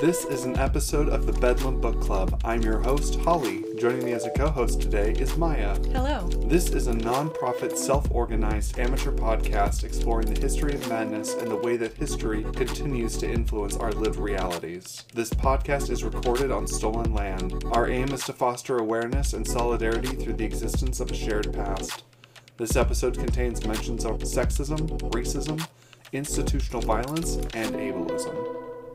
This is an episode of the Bedlam Book Club. I'm your host, Holly. Joining me as a co host today is Maya. Hello. This is a non profit, self organized amateur podcast exploring the history of madness and the way that history continues to influence our lived realities. This podcast is recorded on stolen land. Our aim is to foster awareness and solidarity through the existence of a shared past. This episode contains mentions of sexism, racism, institutional violence, and ableism.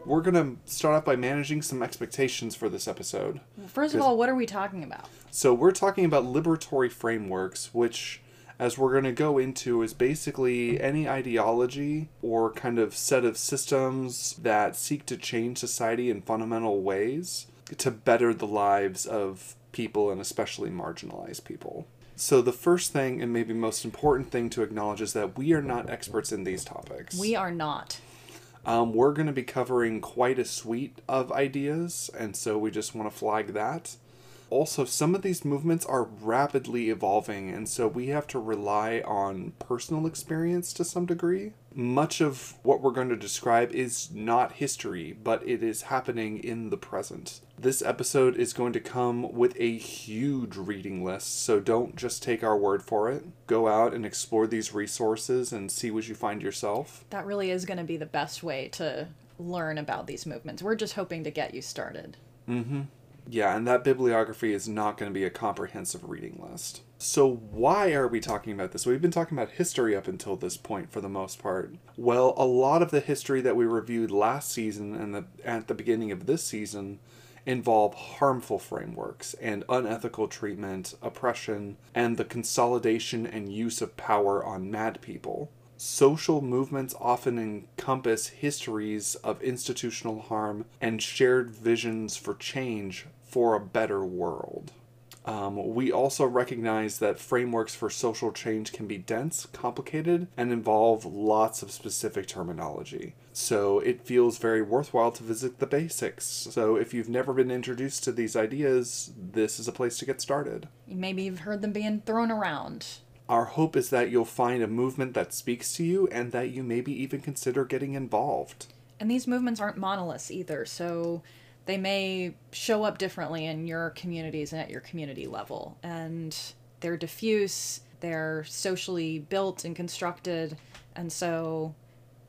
We're going to start off by managing some expectations for this episode. First of all, what are we talking about? So, we're talking about liberatory frameworks, which, as we're going to go into, is basically any ideology or kind of set of systems that seek to change society in fundamental ways to better the lives of people and especially marginalized people. So, the first thing and maybe most important thing to acknowledge is that we are not experts in these topics. We are not. Um, we're going to be covering quite a suite of ideas, and so we just want to flag that. Also, some of these movements are rapidly evolving, and so we have to rely on personal experience to some degree. Much of what we're going to describe is not history, but it is happening in the present. This episode is going to come with a huge reading list, so don't just take our word for it. Go out and explore these resources and see what you find yourself. That really is going to be the best way to learn about these movements. We're just hoping to get you started. Mm-hmm. Yeah, and that bibliography is not going to be a comprehensive reading list. So, why are we talking about this? We've been talking about history up until this point for the most part. Well, a lot of the history that we reviewed last season and the, at the beginning of this season involve harmful frameworks and unethical treatment, oppression, and the consolidation and use of power on mad people. Social movements often encompass histories of institutional harm and shared visions for change for a better world. Um, we also recognize that frameworks for social change can be dense, complicated, and involve lots of specific terminology. So it feels very worthwhile to visit the basics. So if you've never been introduced to these ideas, this is a place to get started. Maybe you've heard them being thrown around. Our hope is that you'll find a movement that speaks to you and that you maybe even consider getting involved. And these movements aren't monoliths either, so they may show up differently in your communities and at your community level. And they're diffuse, they're socially built and constructed, and so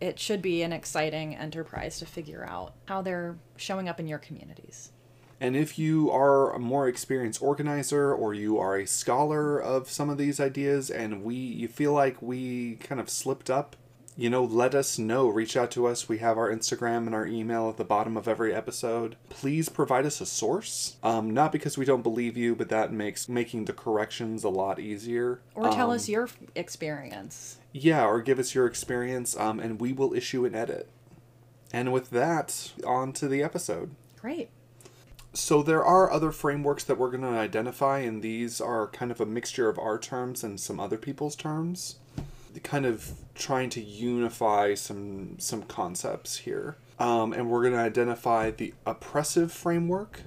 it should be an exciting enterprise to figure out how they're showing up in your communities. And if you are a more experienced organizer or you are a scholar of some of these ideas and we you feel like we kind of slipped up you know, let us know. Reach out to us. We have our Instagram and our email at the bottom of every episode. Please provide us a source. Um, not because we don't believe you, but that makes making the corrections a lot easier. Or tell um, us your experience. Yeah, or give us your experience, um, and we will issue an edit. And with that, on to the episode. Great. So there are other frameworks that we're going to identify, and these are kind of a mixture of our terms and some other people's terms kind of trying to unify some some concepts here. Um, and we're going to identify the oppressive framework,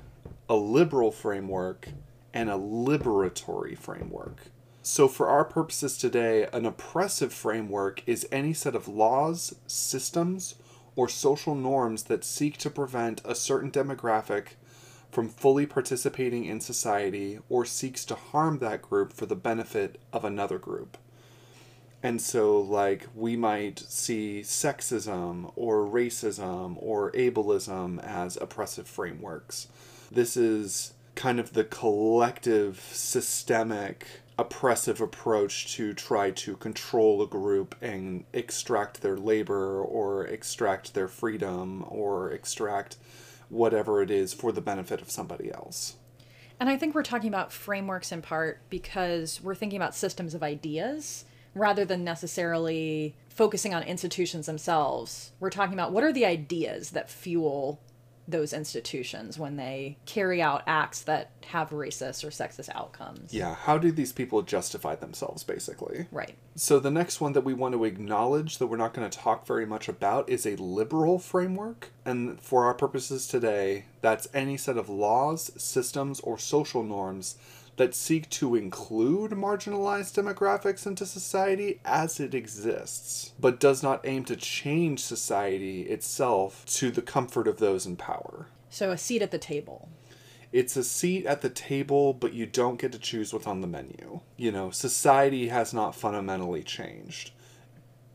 a liberal framework, and a liberatory framework. So, for our purposes today, an oppressive framework is any set of laws, systems, or social norms that seek to prevent a certain demographic from fully participating in society or seeks to harm that group for the benefit of another group. And so, like, we might see sexism or racism or ableism as oppressive frameworks. This is kind of the collective, systemic, oppressive approach to try to control a group and extract their labor or extract their freedom or extract whatever it is for the benefit of somebody else. And I think we're talking about frameworks in part because we're thinking about systems of ideas rather than necessarily focusing on institutions themselves. We're talking about what are the ideas that fuel those institutions when they carry out acts that have racist or sexist outcomes. Yeah, how do these people justify themselves, basically? Right. So, the next one that we want to acknowledge that we're not going to talk very much about is a liberal framework. And for our purposes today, that's any set of laws, systems, or social norms that seek to include marginalized demographics into society as it exists, but does not aim to change society itself to the comfort of those in power. So a seat at the table. It's a seat at the table, but you don't get to choose what's on the menu. You know, society has not fundamentally changed.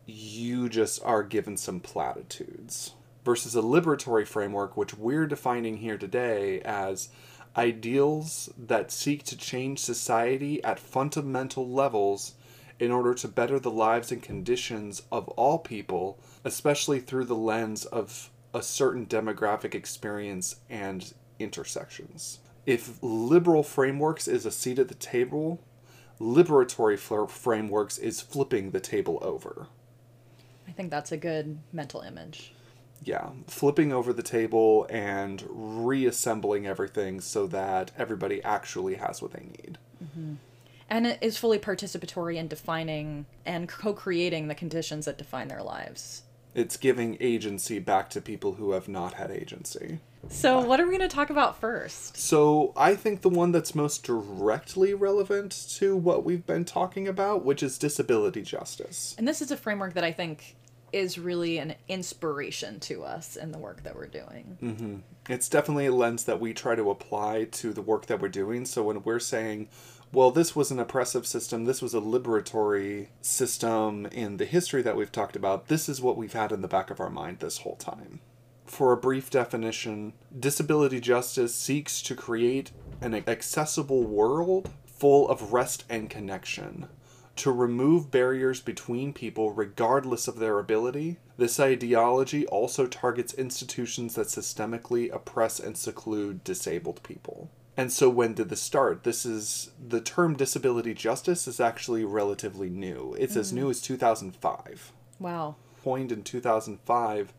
You just are given some platitudes. Versus a liberatory framework, which we're defining here today as ideals that seek to change society at fundamental levels in order to better the lives and conditions of all people, especially through the lens of a certain demographic experience and intersections. If liberal frameworks is a seat at the table, liberatory frameworks is flipping the table over. I think that's a good mental image. Yeah, flipping over the table and reassembling everything so that everybody actually has what they need. Mm-hmm. And it is fully participatory in defining and co creating the conditions that define their lives. It's giving agency back to people who have not had agency. So, what are we going to talk about first? So, I think the one that's most directly relevant to what we've been talking about, which is disability justice. And this is a framework that I think is really an inspiration to us in the work that we're doing. Mm-hmm. It's definitely a lens that we try to apply to the work that we're doing. So, when we're saying, well, this was an oppressive system, this was a liberatory system in the history that we've talked about, this is what we've had in the back of our mind this whole time. For a brief definition, disability justice seeks to create an accessible world full of rest and connection. To remove barriers between people regardless of their ability, this ideology also targets institutions that systemically oppress and seclude disabled people. And so when did this start? This is the term disability justice is actually relatively new. It's mm. as new as 2005. Wow. Coined in 2005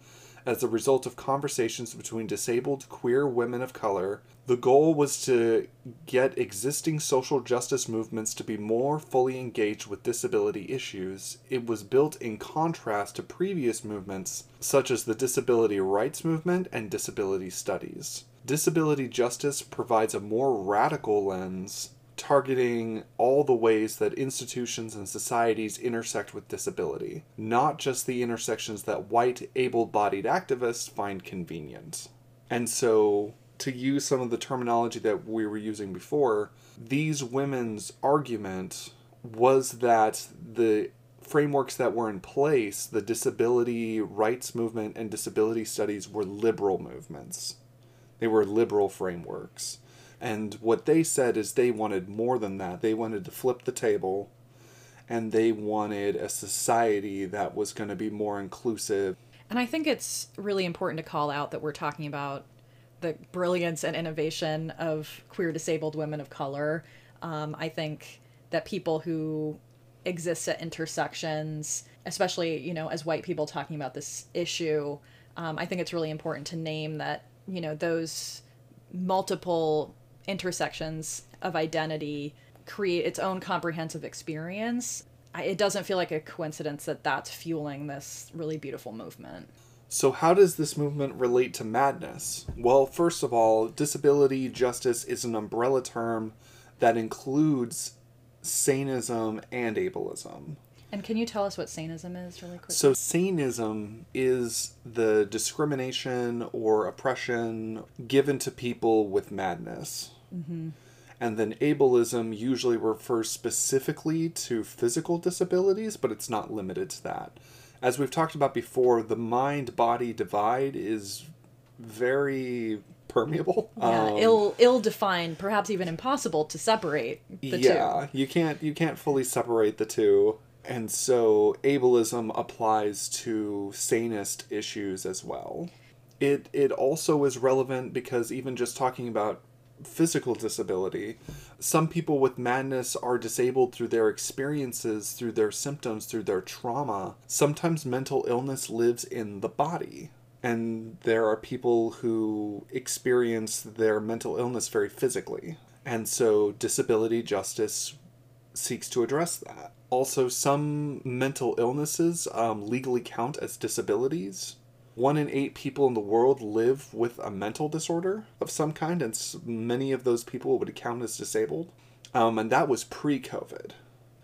as a result of conversations between disabled queer women of color. The goal was to get existing social justice movements to be more fully engaged with disability issues. It was built in contrast to previous movements such as the disability rights movement and disability studies. Disability justice provides a more radical lens targeting all the ways that institutions and societies intersect with disability, not just the intersections that white, able bodied activists find convenient. And so, to use some of the terminology that we were using before, these women's argument was that the frameworks that were in place, the disability rights movement and disability studies, were liberal movements. They were liberal frameworks and what they said is they wanted more than that. They wanted to flip the table and they wanted a society that was going to be more inclusive. And I think it's really important to call out that we're talking about the brilliance and innovation of queer disabled women of color. Um, I think that people who exist at intersections, especially, you know, as white people talking about this issue, um, I think it's really important to name that, you know, those multiple intersections of identity create its own comprehensive experience. It doesn't feel like a coincidence that that's fueling this really beautiful movement. So, how does this movement relate to madness? Well, first of all, disability justice is an umbrella term that includes sanism and ableism. And can you tell us what sanism is really quickly? So, sanism is the discrimination or oppression given to people with madness. Mm-hmm. And then ableism usually refers specifically to physical disabilities, but it's not limited to that. As we've talked about before, the mind body divide is very permeable. Yeah, um, ill ill defined, perhaps even impossible to separate the yeah, two. Yeah, you can't you can't fully separate the two. And so ableism applies to sanist issues as well. It it also is relevant because even just talking about physical disability. Some people with madness are disabled through their experiences, through their symptoms, through their trauma. Sometimes mental illness lives in the body. And there are people who experience their mental illness very physically. And so disability justice seeks to address that. Also, some mental illnesses um, legally count as disabilities one in eight people in the world live with a mental disorder of some kind, and many of those people would count as disabled. Um, and that was pre COVID.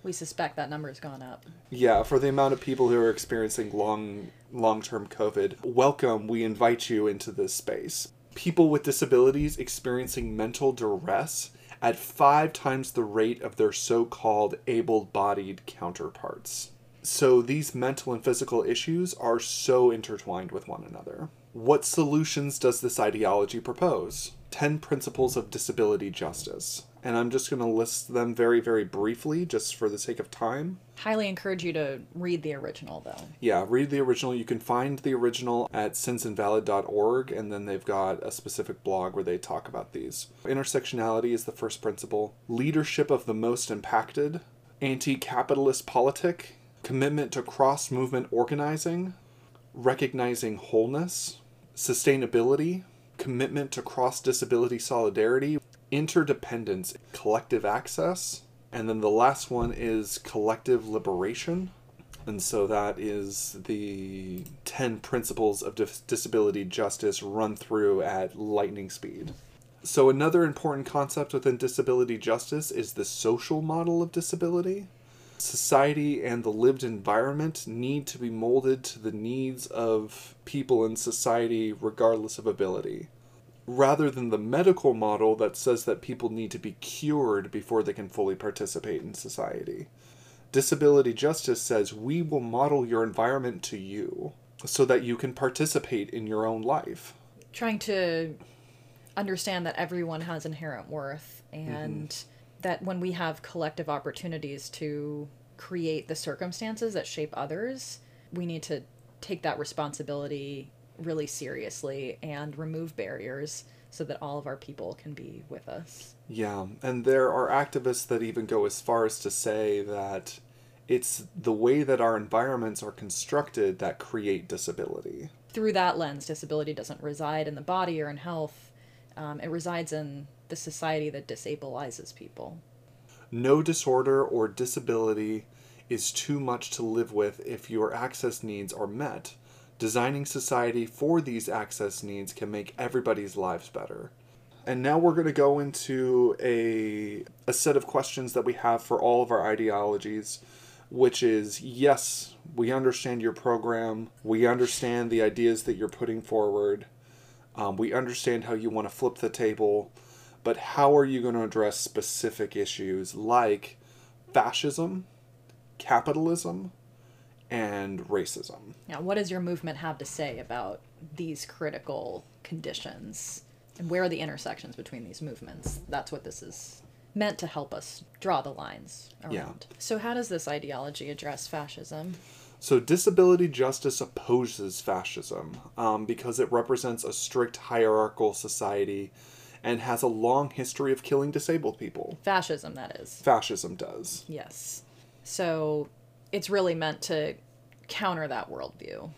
We suspect that number has gone up. Yeah, for the amount of people who are experiencing long long term COVID, welcome. We invite you into this space. People with disabilities experiencing mental duress at five times the rate of their so called able bodied counterparts. So these mental and physical issues are so intertwined with one another. What solutions does this ideology propose? 10 principles of disability justice. And I'm just going to list them very, very briefly, just for the sake of time. Highly encourage you to read the original, though. Yeah, read the original. You can find the original at sinsinvalid.org, and then they've got a specific blog where they talk about these. Intersectionality is the first principle, leadership of the most impacted, anti capitalist politic, commitment to cross movement organizing, recognizing wholeness, sustainability, commitment to cross disability solidarity, interdependence, collective access, and then the last one is collective liberation. And so that is the 10 principles of dis- disability justice run through at lightning speed. So, another important concept within disability justice is the social model of disability. Society and the lived environment need to be molded to the needs of people in society, regardless of ability rather than the medical model that says that people need to be cured before they can fully participate in society. Disability justice says we will model your environment to you so that you can participate in your own life. Trying to understand that everyone has inherent worth and mm-hmm. That when we have collective opportunities to create the circumstances that shape others, we need to take that responsibility really seriously and remove barriers so that all of our people can be with us. Yeah, and there are activists that even go as far as to say that it's the way that our environments are constructed that create disability. Through that lens, disability doesn't reside in the body or in health, um, it resides in the society that disabilizes people. No disorder or disability is too much to live with if your access needs are met Designing society for these access needs can make everybody's lives better. And now we're going to go into a, a set of questions that we have for all of our ideologies, which is yes, we understand your program, we understand the ideas that you're putting forward, um, we understand how you want to flip the table, but how are you going to address specific issues like fascism, capitalism, and racism. Now, what does your movement have to say about these critical conditions? And where are the intersections between these movements? That's what this is meant to help us draw the lines around. Yeah. So, how does this ideology address fascism? So, disability justice opposes fascism um, because it represents a strict hierarchical society and has a long history of killing disabled people. Fascism, that is. Fascism does. Yes. So, it's really meant to counter that worldview.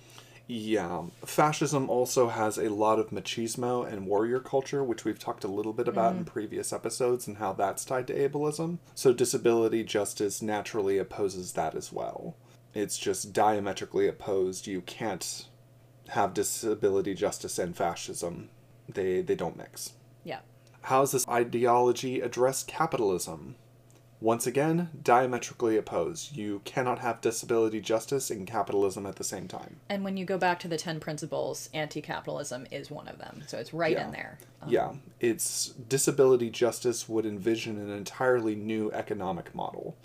Yeah. Fascism also has a lot of machismo and warrior culture, which we've talked a little bit about mm-hmm. in previous episodes and how that's tied to ableism. So disability justice naturally opposes that as well. It's just diametrically opposed. You can't have disability justice and fascism. They they don't mix. Yeah. How does this ideology address capitalism? Once again, diametrically opposed. You cannot have disability justice and capitalism at the same time. And when you go back to the 10 principles, anti capitalism is one of them. So it's right yeah. in there. Um, yeah. It's disability justice would envision an entirely new economic model.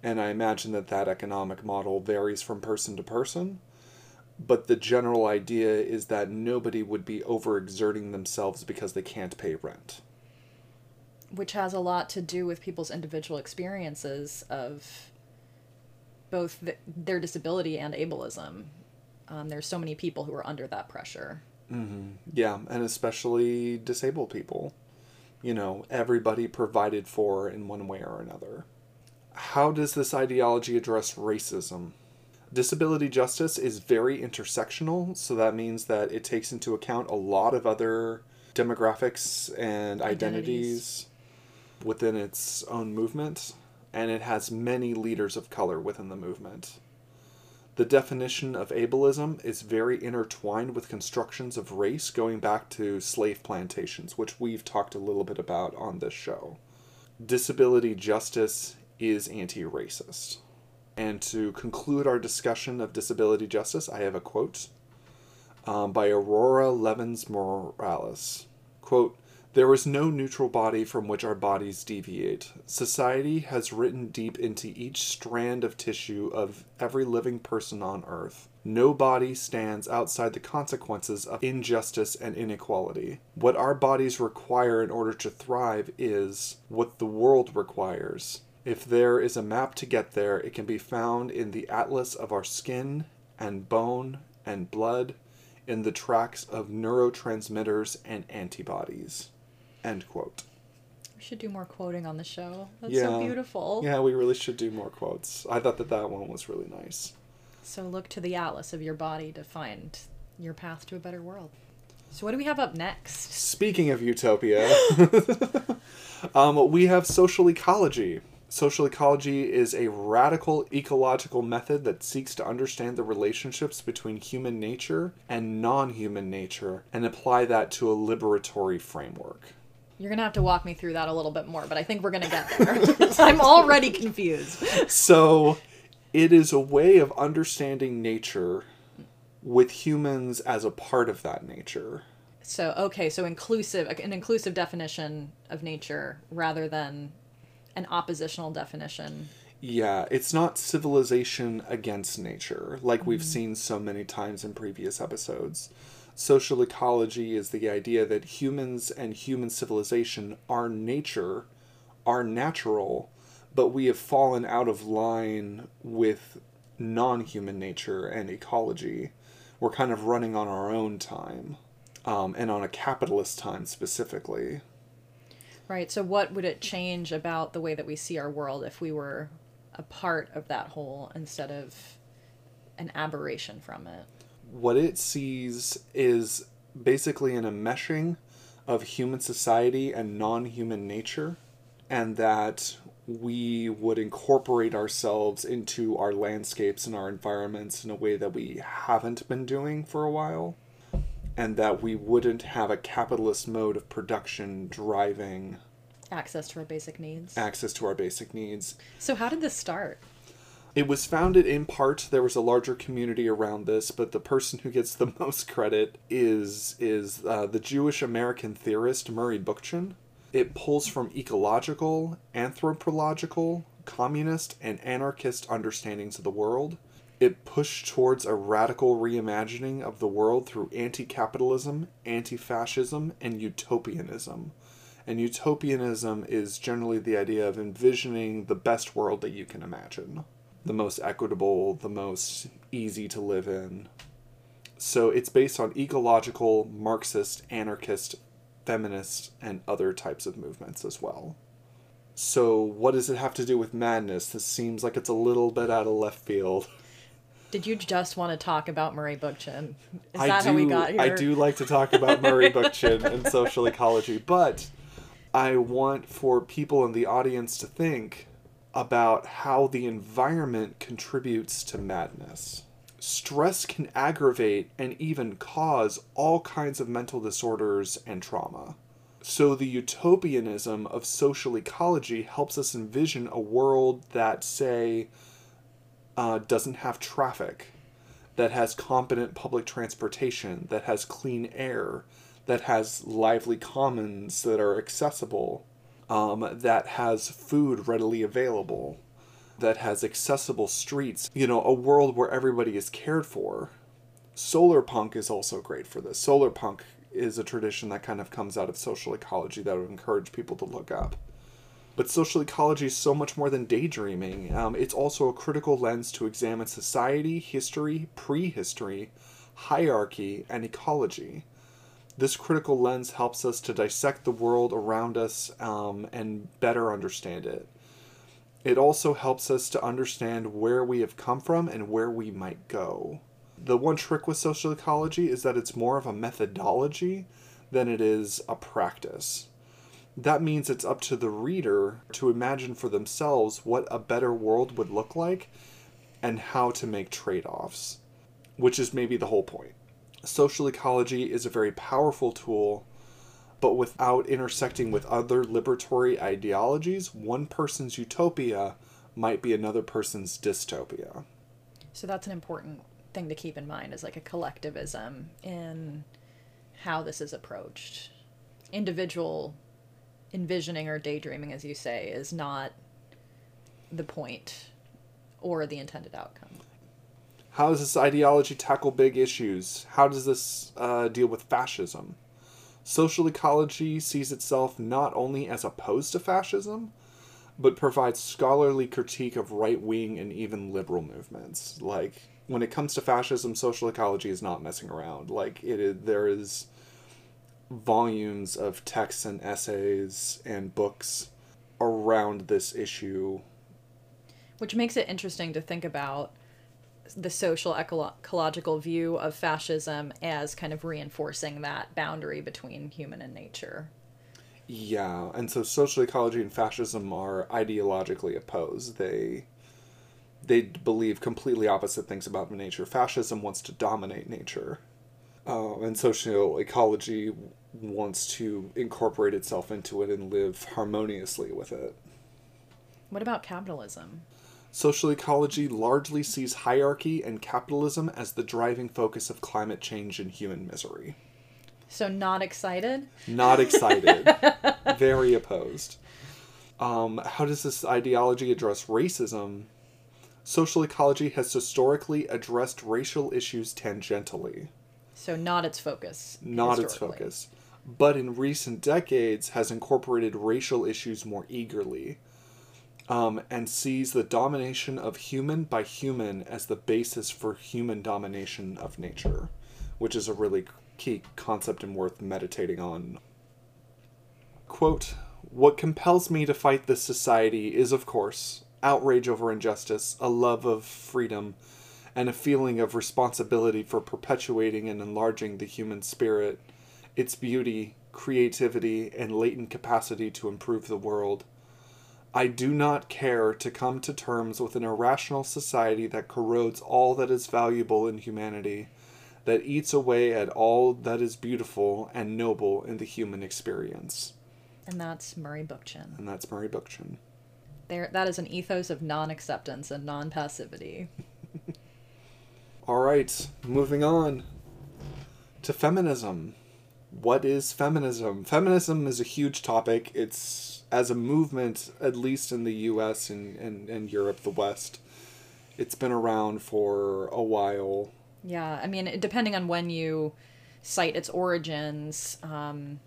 And I imagine that that economic model varies from person to person. But the general idea is that nobody would be overexerting themselves because they can't pay rent which has a lot to do with people's individual experiences of both the, their disability and ableism. Um, there's so many people who are under that pressure. Mm-hmm. Yeah, and especially disabled people. You know, everybody provided for in one way or another. How does this ideology address racism? Disability justice is very intersectional, so that means that it takes into account a lot of other demographics and identities. identities within its own movement, and it has many leaders of color within the movement. The definition of ableism is very intertwined with constructions of race going back to slave plantations, which we've talked a little bit about on this show. disability justice is anti racist. And to conclude our discussion of disability justice, I have a quote um, by Aurora Levins Morales. Quote, there is no neutral body from which our bodies deviate. Society has written deep into each strand of tissue of every living person on earth. No body stands outside the consequences of injustice and inequality. What our bodies require in order to thrive is what the world requires. If there is a map to get there, it can be found in the atlas of our skin and bone and blood, in the tracks of neurotransmitters and antibodies. End quote. We should do more quoting on the show. That's Yeah. so beautiful. Yeah, we really should do more quotes. I thought that that one was really nice. So look to the atlas of your body to find your path to a better world. So what do we have up next? Speaking of utopia, um, we have social ecology. Social ecology is a radical ecological method that seeks to understand the relationships between human nature and non human nature and apply that to a liberatory framework. You're gonna have to walk me through that a little bit more, but I think we're gonna get there. I'm already confused. So, it is a way of understanding nature with humans as a part of that nature. So okay, so inclusive, an inclusive definition of nature rather than an oppositional definition. Yeah, it's not civilization against nature, like we've seen so many times in previous episodes. Social ecology is the idea that humans and human civilization are nature, are natural, but we have fallen out of line with non human nature and ecology. We're kind of running on our own time, um, and on a capitalist time specifically. Right. So what would it change about the way that we see our world if we were a part of that whole instead of an aberration from it? what it sees is basically an enmeshing of human society and non-human nature and that we would incorporate ourselves into our landscapes and our environments in a way that we haven't been doing for a while and that we wouldn't have a capitalist mode of production driving Access to our basic needs. access to our basic needs So how did this start? It was founded in part. There was a larger community around this, but the person who gets the most credit is is uh, the Jewish American theorist Murray Bookchin. It pulls from ecological, anthropological, communist, and anarchist understandings of the world. It pushed towards a radical reimagining of the world through anti-capitalism, anti-fascism, and utopianism. And utopianism is generally the idea of envisioning the best world that you can imagine the most equitable, the most easy to live in. So it's based on ecological, Marxist, anarchist, feminist, and other types of movements as well. So, what does it have to do with madness? This seems like it's a little bit out of left field. Did you just want to talk about Murray Bookchin? Is I that do, how we got here? I do like to talk about Murray Bookchin and social ecology, but I want for people in the audience to think about how the environment contributes to madness. Stress can aggravate and even cause all kinds of mental disorders and trauma. So, the utopianism of social ecology helps us envision a world that, say, uh, doesn't have traffic, that has competent public transportation, that has clean air, that has lively commons that are accessible, um, that has food readily available, that has accessible streets, you know, a world where everybody is cared for. Solar punk is also great for this. Solar punk is a tradition that kind of comes out of social ecology that would encourage people to look up. But social ecology is so much more than daydreaming. Um, it's also a critical lens to examine society, history, prehistory, hierarchy, and ecology. This critical lens helps us to dissect the world around us um, and better understand it. It also helps us to understand where we have come from and where we might go. The one trick with social ecology is that it's more of a methodology than it is a practice. That means it's up to the reader to imagine for themselves what a better world would look like and how to make trade offs, which is maybe the whole point. Social ecology is a very powerful tool but without intersecting with other liberatory ideologies, one person's utopia might be another person's dystopia. So that's an important thing to keep in mind is like a collectivism in how this is approached. Individual envisioning or daydreaming, as you say, is not the point or the intended outcome. How does this ideology tackle big issues? How does this uh, deal with fascism? Social ecology sees itself not only as opposed to fascism, but provides scholarly critique of right wing and even liberal movements. Like, when it comes to fascism, social ecology is not messing around. Like, it is, there is volumes of texts and essays and books around this issue. Which makes it interesting to think about the social ecolo- ecological view of fascism as kind of reinforcing that boundary between human and nature. Yeah, and so social ecology and fascism are ideologically opposed. They they believe completely opposite things about nature. Fascism wants to dominate nature, uh, and social ecology wants to incorporate itself into it and live harmoniously with it. What about capitalism? Social ecology largely sees hierarchy and capitalism as the driving focus of climate change and human misery. So, not excited? Not excited. Very opposed. Um, how does this ideology address racism? Social ecology has historically addressed racial issues tangentially, So, not its focus. not its focus, but in recent decades has incorporated racial issues more eagerly. Um, and sees the domination of human by human as the basis for human domination of nature, which is a really key concept and worth meditating on. Quote, What compels me to fight this society is, of course, outrage over injustice, a love of freedom, and a feeling of responsibility for perpetuating and enlarging the human spirit, its beauty, creativity, and latent capacity to improve the world. I do not care to come to terms with an irrational society that corrodes all that is valuable in humanity, that eats away at all that is beautiful and noble in the human experience. And that's Murray Bookchin. And that's Murray Bookchin. There, that is an ethos of non acceptance and non passivity. All right, moving on to feminism. What is feminism? Feminism is a huge topic. It's as a movement, at least in the US and, and, and Europe, the West, it's been around for a while. Yeah, I mean, depending on when you cite its origins, um,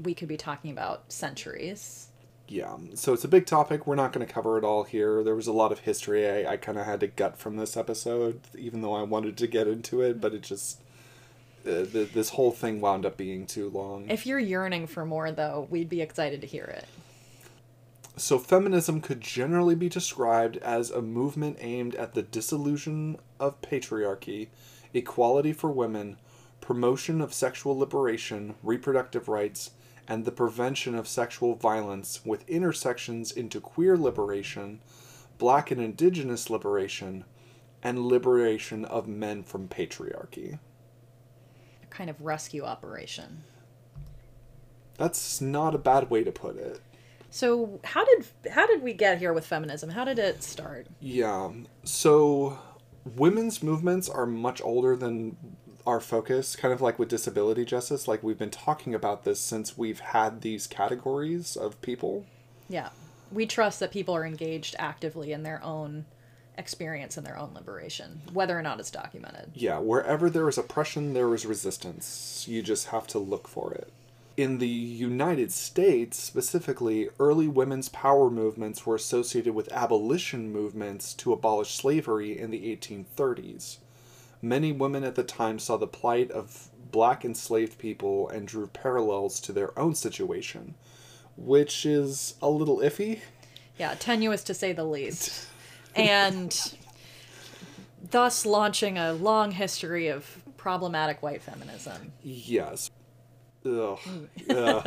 we could be talking about centuries. Yeah, so it's a big topic. We're not going to cover it all here. There was a lot of history I, I kind of had to gut from this episode, even though I wanted to get into it, but it just. Uh, th- this whole thing wound up being too long. If you're yearning for more, though, we'd be excited to hear it. So, feminism could generally be described as a movement aimed at the dissolution of patriarchy, equality for women, promotion of sexual liberation, reproductive rights, and the prevention of sexual violence with intersections into queer liberation, black and indigenous liberation, and liberation of men from patriarchy. A kind of rescue operation. That's not a bad way to put it. So, how did how did we get here with feminism? How did it start? Yeah. So women's movements are much older than our focus, kind of like with disability justice. Like we've been talking about this since we've had these categories of people. Yeah, we trust that people are engaged actively in their own experience and their own liberation, whether or not it's documented. Yeah, wherever there is oppression, there is resistance. You just have to look for it. In the United States, specifically, early women's power movements were associated with abolition movements to abolish slavery in the 1830s. Many women at the time saw the plight of black enslaved people and drew parallels to their own situation, which is a little iffy. Yeah, tenuous to say the least. And thus launching a long history of problematic white feminism. Yes. Ugh. Ugh.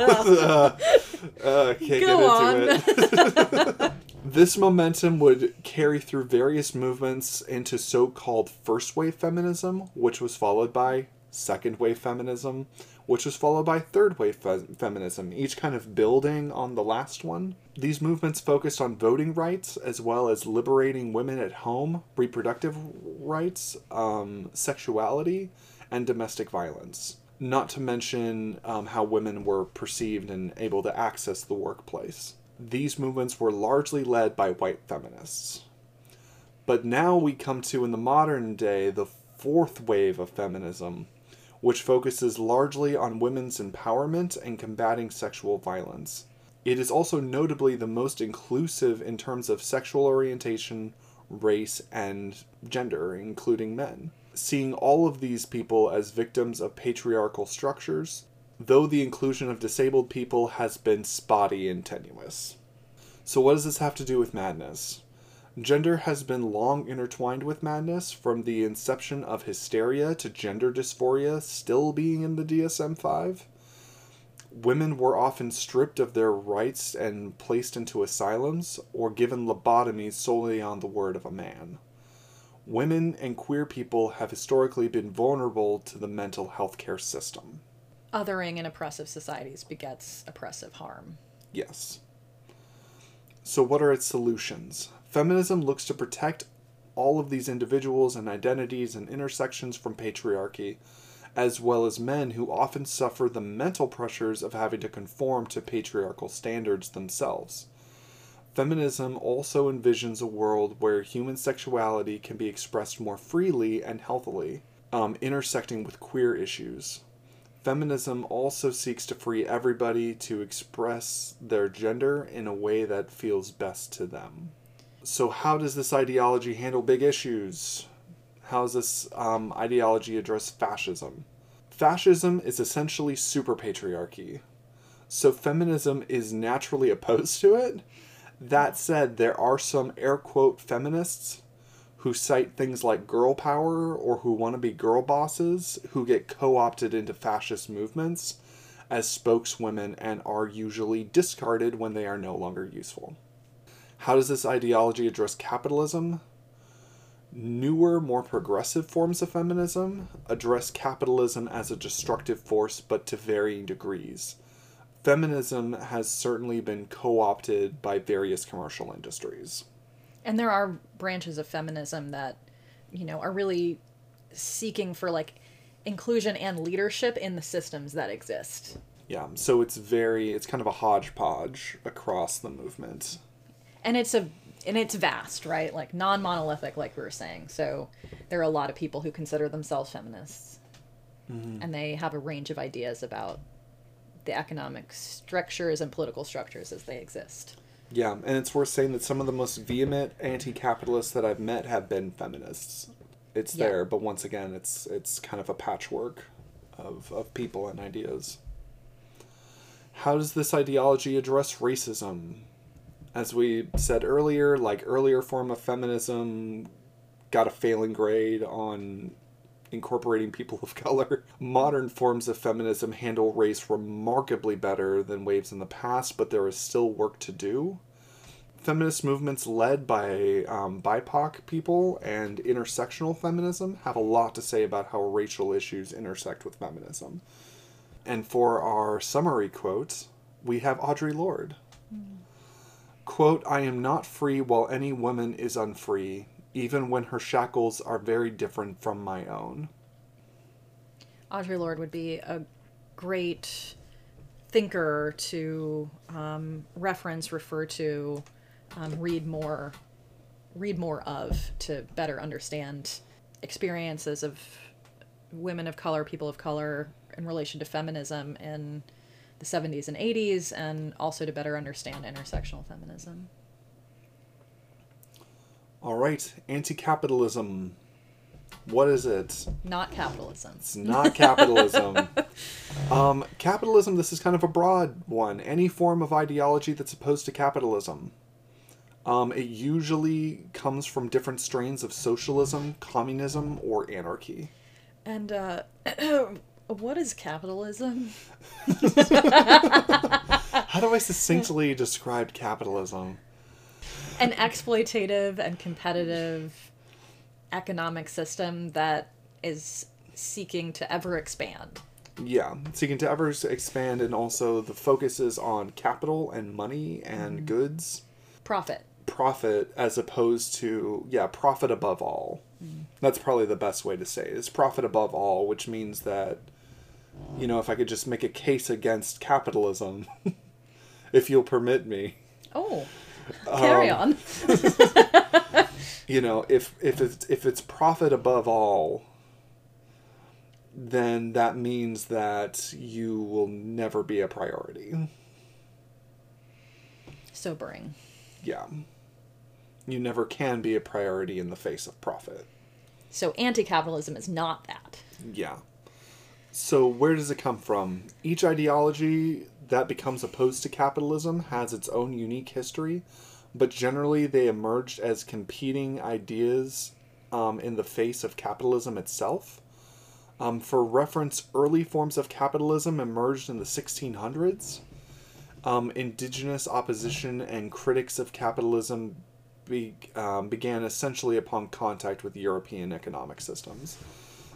uh, can't Go get into it. this momentum would carry through various movements into so called first wave feminism, which was followed by second wave feminism, which was followed by third wave fe- feminism, each kind of building on the last one. These movements focused on voting rights as well as liberating women at home, reproductive rights, um, sexuality, and domestic violence. Not to mention um, how women were perceived and able to access the workplace. These movements were largely led by white feminists. But now we come to, in the modern day, the fourth wave of feminism, which focuses largely on women's empowerment and combating sexual violence. It is also notably the most inclusive in terms of sexual orientation, race, and gender, including men. Seeing all of these people as victims of patriarchal structures, though the inclusion of disabled people has been spotty and tenuous. So, what does this have to do with madness? Gender has been long intertwined with madness, from the inception of hysteria to gender dysphoria still being in the DSM 5. Women were often stripped of their rights and placed into asylums or given lobotomies solely on the word of a man. Women and queer people have historically been vulnerable to the mental health care system. Othering in oppressive societies begets oppressive harm. Yes. So, what are its solutions? Feminism looks to protect all of these individuals and identities and intersections from patriarchy, as well as men who often suffer the mental pressures of having to conform to patriarchal standards themselves. Feminism also envisions a world where human sexuality can be expressed more freely and healthily, um, intersecting with queer issues. Feminism also seeks to free everybody to express their gender in a way that feels best to them. So, how does this ideology handle big issues? How does this um, ideology address fascism? Fascism is essentially super patriarchy. So, feminism is naturally opposed to it. That said, there are some air quote feminists who cite things like girl power or who want to be girl bosses who get co opted into fascist movements as spokeswomen and are usually discarded when they are no longer useful. How does this ideology address capitalism? Newer, more progressive forms of feminism address capitalism as a destructive force, but to varying degrees. Feminism has certainly been co opted by various commercial industries. And there are branches of feminism that, you know, are really seeking for like inclusion and leadership in the systems that exist. Yeah, so it's very, it's kind of a hodgepodge across the movement and it's a and it's vast, right? Like non-monolithic, like we were saying. So there are a lot of people who consider themselves feminists, mm-hmm. and they have a range of ideas about the economic structures and political structures as they exist. Yeah, and it's worth saying that some of the most vehement anti-capitalists that I've met have been feminists. It's yeah. there, but once again, it's it's kind of a patchwork of of people and ideas. How does this ideology address racism? as we said earlier, like earlier form of feminism got a failing grade on incorporating people of color. Modern forms of feminism handle race remarkably better than waves in the past, but there is still work to do. Feminist movements led by um, BIPOC people and intersectional feminism have a lot to say about how racial issues intersect with feminism. And for our summary quote, we have Audre Lorde. Mm. Quote, I am not free while any woman is unfree, even when her shackles are very different from my own. Audre Lorde would be a great thinker to um, reference, refer to, um, read more, read more of to better understand experiences of women of color, people of color in relation to feminism in the 70s and 80s and also to better understand intersectional feminism. All right, anti capitalism. What is it? Not capitalism. It's not capitalism. um, capitalism, this is kind of a broad one. Any form of ideology that's opposed to capitalism. Um, it usually comes from different strains of socialism, communism, or anarchy. And uh, What is capitalism? How do I succinctly describe capitalism? An exploitative and competitive economic system that is seeking to ever expand. Yeah, seeking to ever expand, and also the focus is on capital and money and mm-hmm. goods, Profit. profit as opposed to yeah, profit above all. Mm. That's probably the best way to say it. Is profit above all, which means that you know if I could just make a case against capitalism, if you'll permit me, Oh, carry Um, on. you know if if it's if it's profit above all then that means that you will never be a priority Sobering. yeah you never can be a priority in the face of profit So anti-capitalism is not that. yeah so where does it come from each ideology that becomes opposed to capitalism has its own unique history but generally they emerged as competing ideas um, in the face of capitalism itself Um, for reference, early forms of capitalism emerged in the 1600s. Um, indigenous opposition and critics of capitalism be, um, began essentially upon contact with European economic systems.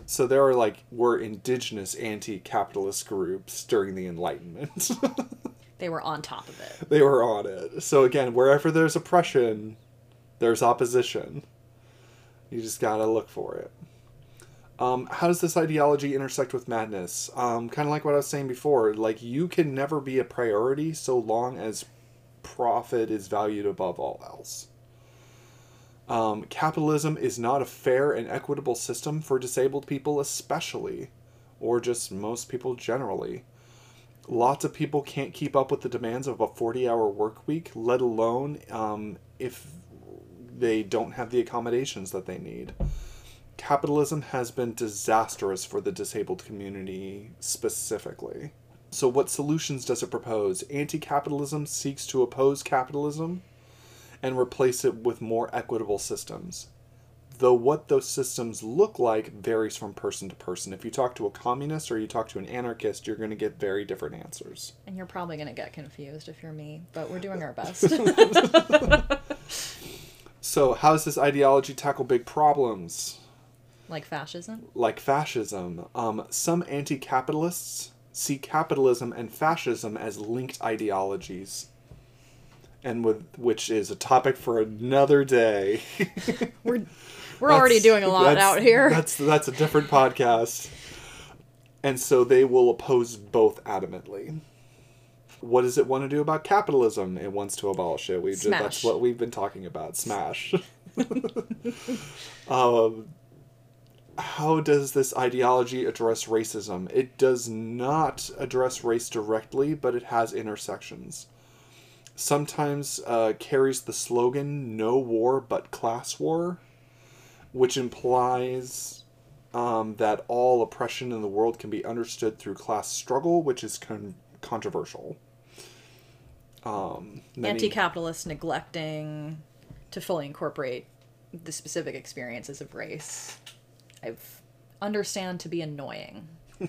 So there are like were indigenous anti-capitalist groups during the Enlightenment. They were on top of it. they were on it. So again, wherever there's oppression, there's opposition. You just gotta look for it. Um, how does this ideology intersect with madness? Um, kind of like what I was saying before. Like you can never be a priority so long as profit is valued above all else. Um, capitalism is not a fair and equitable system for disabled people, especially, or just most people generally lots of people can't keep up with the demands of a 40 hour work week, let alone um, if they don't have the accommodations that they need. Capitalism has been disastrous for the disabled community specifically. So, what solutions does it propose? Anti capitalism seeks to oppose capitalism and replace it with more equitable systems though what those systems look like varies from person to person. If you talk to a communist or you talk to an anarchist, you're going to get very different answers. And you're probably going to get confused if you're me, but we're doing our best. So, how does this ideology tackle big problems like fascism? like fascism? Um, some anti capitalists see capitalism and fascism as linked ideologies. And with which is a topic for another day. We're we're already doing a lot out here. That's that's a different podcast. And so they will oppose both adamantly. What does it want to do about capitalism? It wants to abolish it. We just, that's what we've been talking about. Smash. um, how does this ideology address racism? It does not address race directly, but it has intersections. Sometimes uh, carries the slogan "No war but class war," which implies um, that all oppression in the world can be understood through class struggle, which is con- controversial. Um, many- Anti-capitalist neglecting to fully incorporate the specific experiences of race. I've understand to be annoying.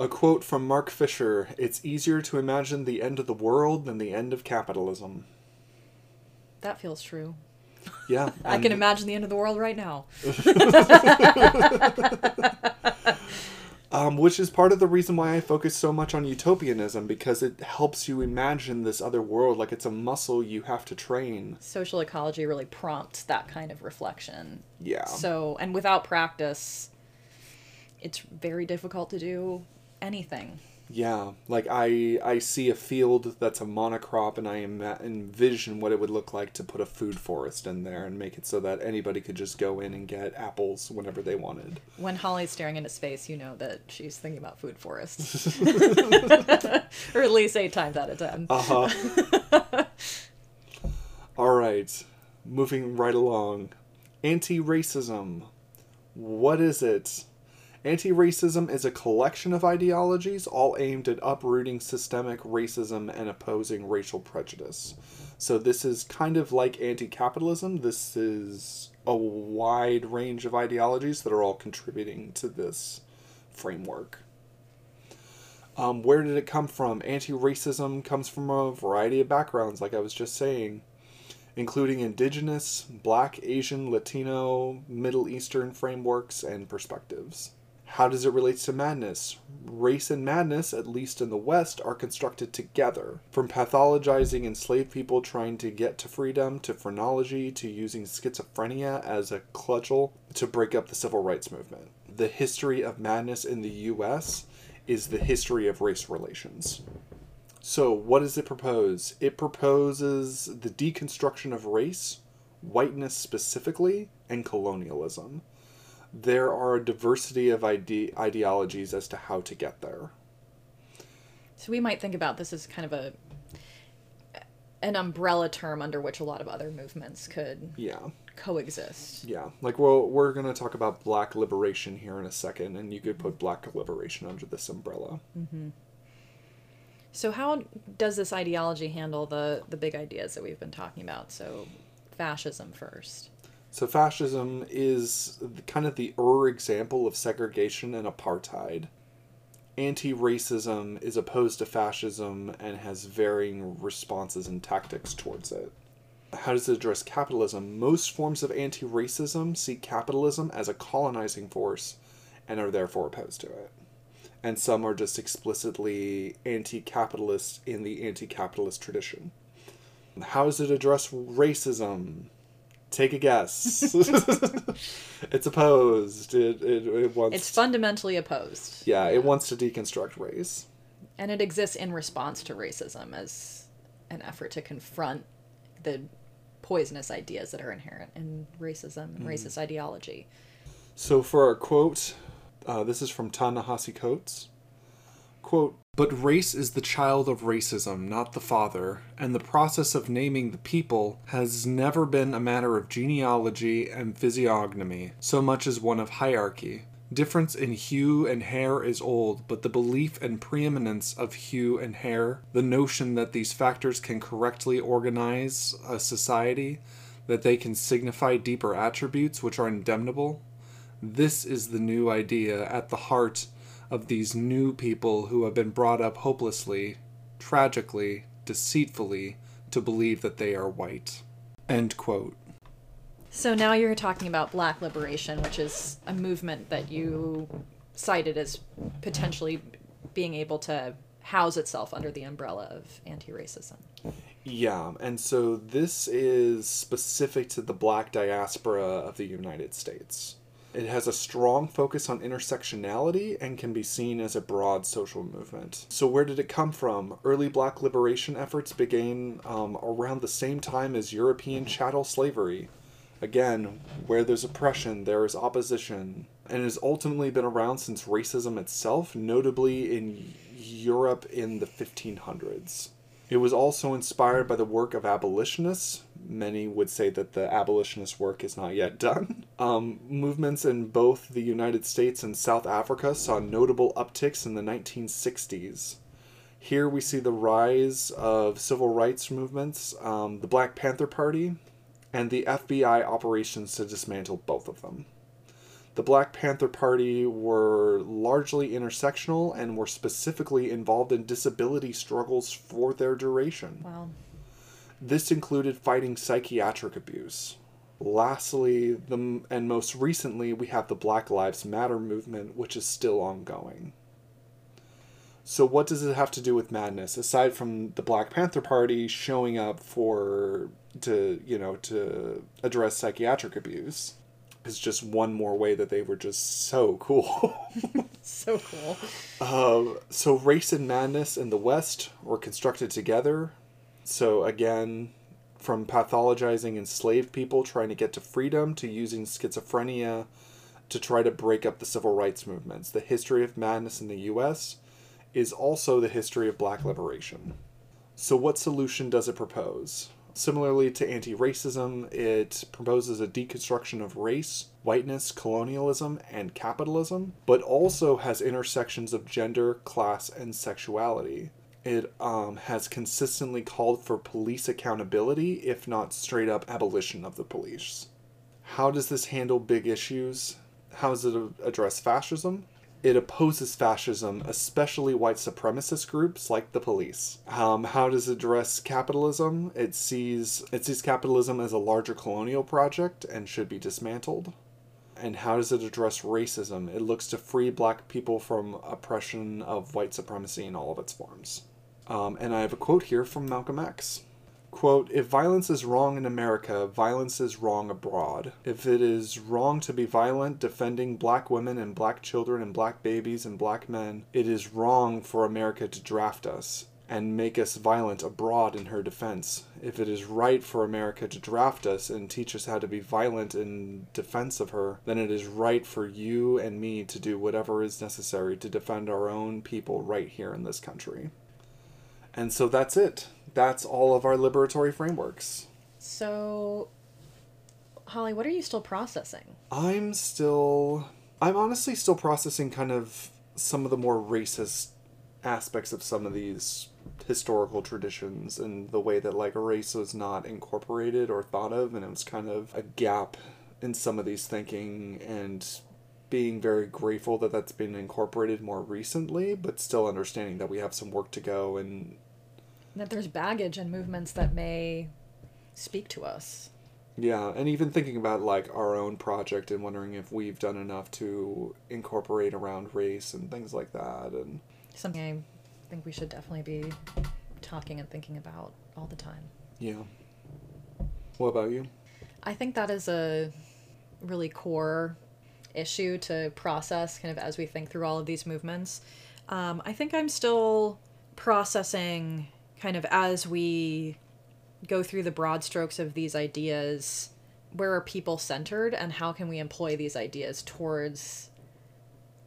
A quote from Mark Fisher It's easier to imagine the end of the world than the end of capitalism. That feels true. Yeah. I can imagine the end of the world right now. Um, which is part of the reason why I focus so much on utopianism because it helps you imagine this other world like it's a muscle you have to train. Social ecology really prompts that kind of reflection. Yeah. So, and without practice, it's very difficult to do anything. Yeah, like I I see a field that's a monocrop and I envision what it would look like to put a food forest in there and make it so that anybody could just go in and get apples whenever they wanted. When Holly's staring into space, you know that she's thinking about food forests. or at least eight times out of ten. Uh-huh. All right. Moving right along. Anti-racism. What is it? Anti-racism is a collection of ideologies all aimed at uprooting systemic racism and opposing racial prejudice. So this is kind of like anti-capitalism. This is a wide range of ideologies that are all contributing to this framework. Um, where did it come from? Anti racism comes from a variety of backgrounds, like I was just saying, including indigenous, black, Asian, Latino, Middle Eastern frameworks and perspectives. How does it relate to madness? Race and madness, at least in the West, are constructed together. From pathologizing enslaved people trying to get to freedom, to phrenology, to using schizophrenia as a cudgel to break up the civil rights movement. The history of madness in the US is the history of race relations. So, what does it propose? It proposes the deconstruction of race, whiteness specifically, and colonialism there are a diversity of ide- ideologies as to how to get there. So we might think about this as kind of a an umbrella term under which a lot of other movements could yeah coexist. Yeah, like we're we're gonna talk about Black liberation here in a second, and you could put Black liberation under this umbrella. Mm-hmm. So how does this ideology handle the the big ideas that we've been talking about? So fascism first. So fascism is kind of the er example of segregation and apartheid. Anti-racism is opposed to fascism and has varying responses and tactics towards it. How does it address capitalism? Most forms of anti-racism see capitalism as a colonizing force and are therefore opposed to it. And some are just explicitly anti-capitalist in the anti-capitalist tradition. How does it address racism? Take a guess. it's opposed. It, it, it wants. It's fundamentally opposed. Yeah, it wants to deconstruct race. And it exists in response to racism as an effort to confront the poisonous ideas that are inherent in racism and mm. racist ideology. So, for our quote, uh, this is from Ta-Nehisi Coates. Quote, but race is the child of racism, not the father, and the process of naming the people has never been a matter of genealogy and physiognomy, so much as one of hierarchy. Difference in hue and hair is old, but the belief and preeminence of hue and hair, the notion that these factors can correctly organize a society, that they can signify deeper attributes which are indemnable, this is the new idea at the heart of these new people who have been brought up hopelessly, tragically, deceitfully to believe that they are white. End quote. So now you're talking about black liberation, which is a movement that you cited as potentially being able to house itself under the umbrella of anti racism. Yeah, and so this is specific to the black diaspora of the United States. It has a strong focus on intersectionality and can be seen as a broad social movement. So, where did it come from? Early black liberation efforts began um, around the same time as European chattel slavery. Again, where there's oppression, there is opposition, and it has ultimately been around since racism itself, notably in Europe in the 1500s. It was also inspired by the work of abolitionists. Many would say that the abolitionist work is not yet done. Um, movements in both the United States and South Africa saw notable upticks in the 1960s. Here we see the rise of civil rights movements, um, the Black Panther Party, and the FBI operations to dismantle both of them the Black Panther Party were largely intersectional and were specifically involved in disability struggles for their duration. Wow. This included fighting psychiatric abuse. Lastly, the, and most recently, we have the Black Lives Matter movement, which is still ongoing. So, what does it have to do with madness aside from the Black Panther Party showing up for to you know to address psychiatric abuse? is just one more way that they were just so cool. so cool. Um, so race and madness in the West were constructed together. So again, from pathologizing enslaved people trying to get to freedom to using schizophrenia to try to break up the civil rights movements. The history of madness in the U.S. is also the history of black liberation. So, what solution does it propose? Similarly to anti racism, it proposes a deconstruction of race, whiteness, colonialism, and capitalism, but also has intersections of gender, class, and sexuality. It um, has consistently called for police accountability, if not straight up abolition of the police. How does this handle big issues? How does it address fascism? it opposes fascism, especially white supremacist groups like the police. Um, how does it address capitalism? It sees it sees capitalism as a larger colonial project and should be dismantled. And how does it address racism? It looks to free black people from oppression of white supremacy in all of its forms. Um, and I have a quote here from Malcolm X. Quote, if violence is wrong in America, violence is wrong abroad. If it is wrong to be violent defending black women and black children and black babies and black men, it is wrong for America to draft us and make us violent abroad in her defense. If it is right for America to draft us and teach us how to be violent in defense of her, then it is right for you and me to do whatever is necessary to defend our own people right here in this country. And so that's it. That's all of our liberatory frameworks. So, Holly, what are you still processing? I'm still. I'm honestly still processing kind of some of the more racist aspects of some of these historical traditions and the way that like race was not incorporated or thought of and it was kind of a gap in some of these thinking and being very grateful that that's been incorporated more recently but still understanding that we have some work to go and that there's baggage and movements that may speak to us yeah and even thinking about like our own project and wondering if we've done enough to incorporate around race and things like that and something I think we should definitely be talking and thinking about all the time. Yeah. What about you? I think that is a really core issue to process kind of as we think through all of these movements. Um, I think I'm still processing kind of as we go through the broad strokes of these ideas where are people centered and how can we employ these ideas towards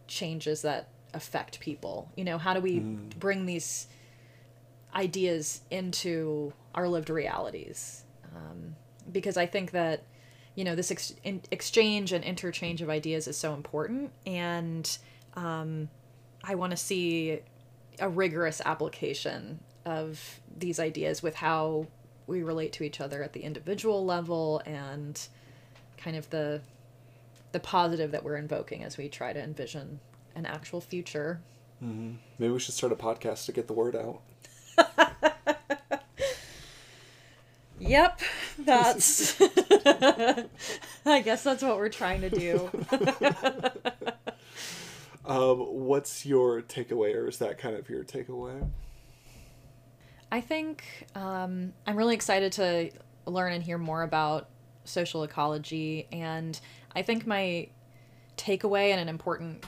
changes that affect people you know how do we mm. bring these ideas into our lived realities um, because i think that you know this ex- exchange and interchange of ideas is so important and um, i want to see a rigorous application of these ideas with how we relate to each other at the individual level and kind of the the positive that we're invoking as we try to envision an actual future. Mm-hmm. Maybe we should start a podcast to get the word out. yep, that's. I guess that's what we're trying to do. um, what's your takeaway, or is that kind of your takeaway? I think um, I'm really excited to learn and hear more about social ecology, and I think my takeaway and an important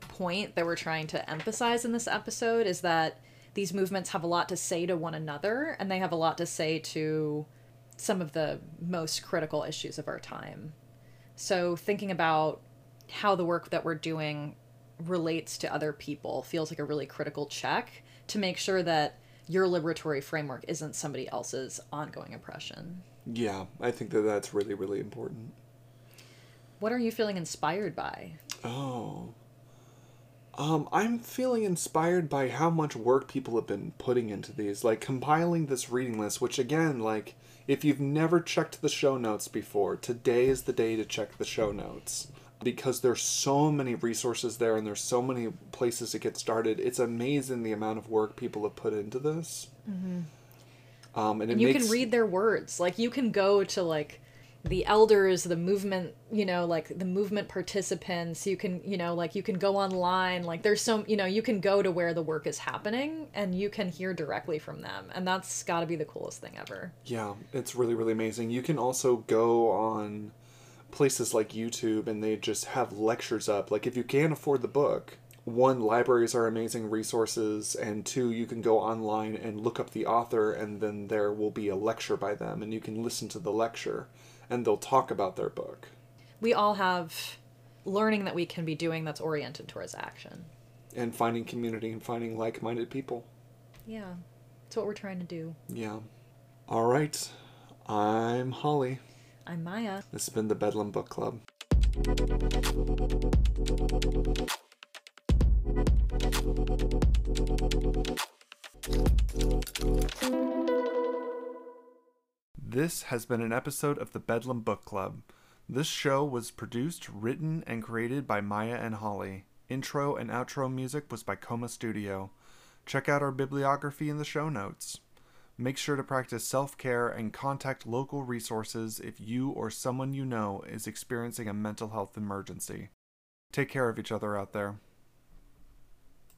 point that we're trying to emphasize in this episode is that these movements have a lot to say to one another and they have a lot to say to some of the most critical issues of our time. So, thinking about how the work that we're doing relates to other people feels like a really critical check to make sure that your liberatory framework isn't somebody else's ongoing oppression. Yeah, I think that that's really, really important. What are you feeling inspired by? Oh, um, I'm feeling inspired by how much work people have been putting into these, like compiling this reading list, which again, like, if you've never checked the show notes before, today is the day to check the show notes. Because there's so many resources there and there's so many places to get started. It's amazing the amount of work people have put into this. Mm-hmm. Um, and, and you makes... can read their words. Like, you can go to, like, the elders the movement you know like the movement participants you can you know like you can go online like there's some you know you can go to where the work is happening and you can hear directly from them and that's got to be the coolest thing ever. Yeah it's really really amazing. You can also go on places like youtube and they just have lectures up. Like if you can't afford the book one libraries are amazing resources and two you can go online and look up the author and then there will be a lecture by them and you can listen to the lecture and they'll talk about their book. We all have learning that we can be doing that's oriented towards action. And finding community and finding like minded people. Yeah. It's what we're trying to do. Yeah. All right. I'm Holly. I'm Maya. This has been the Bedlam Book Club. This has been an episode of the Bedlam Book Club. This show was produced, written, and created by Maya and Holly. Intro and outro music was by Coma Studio. Check out our bibliography in the show notes. Make sure to practice self care and contact local resources if you or someone you know is experiencing a mental health emergency. Take care of each other out there.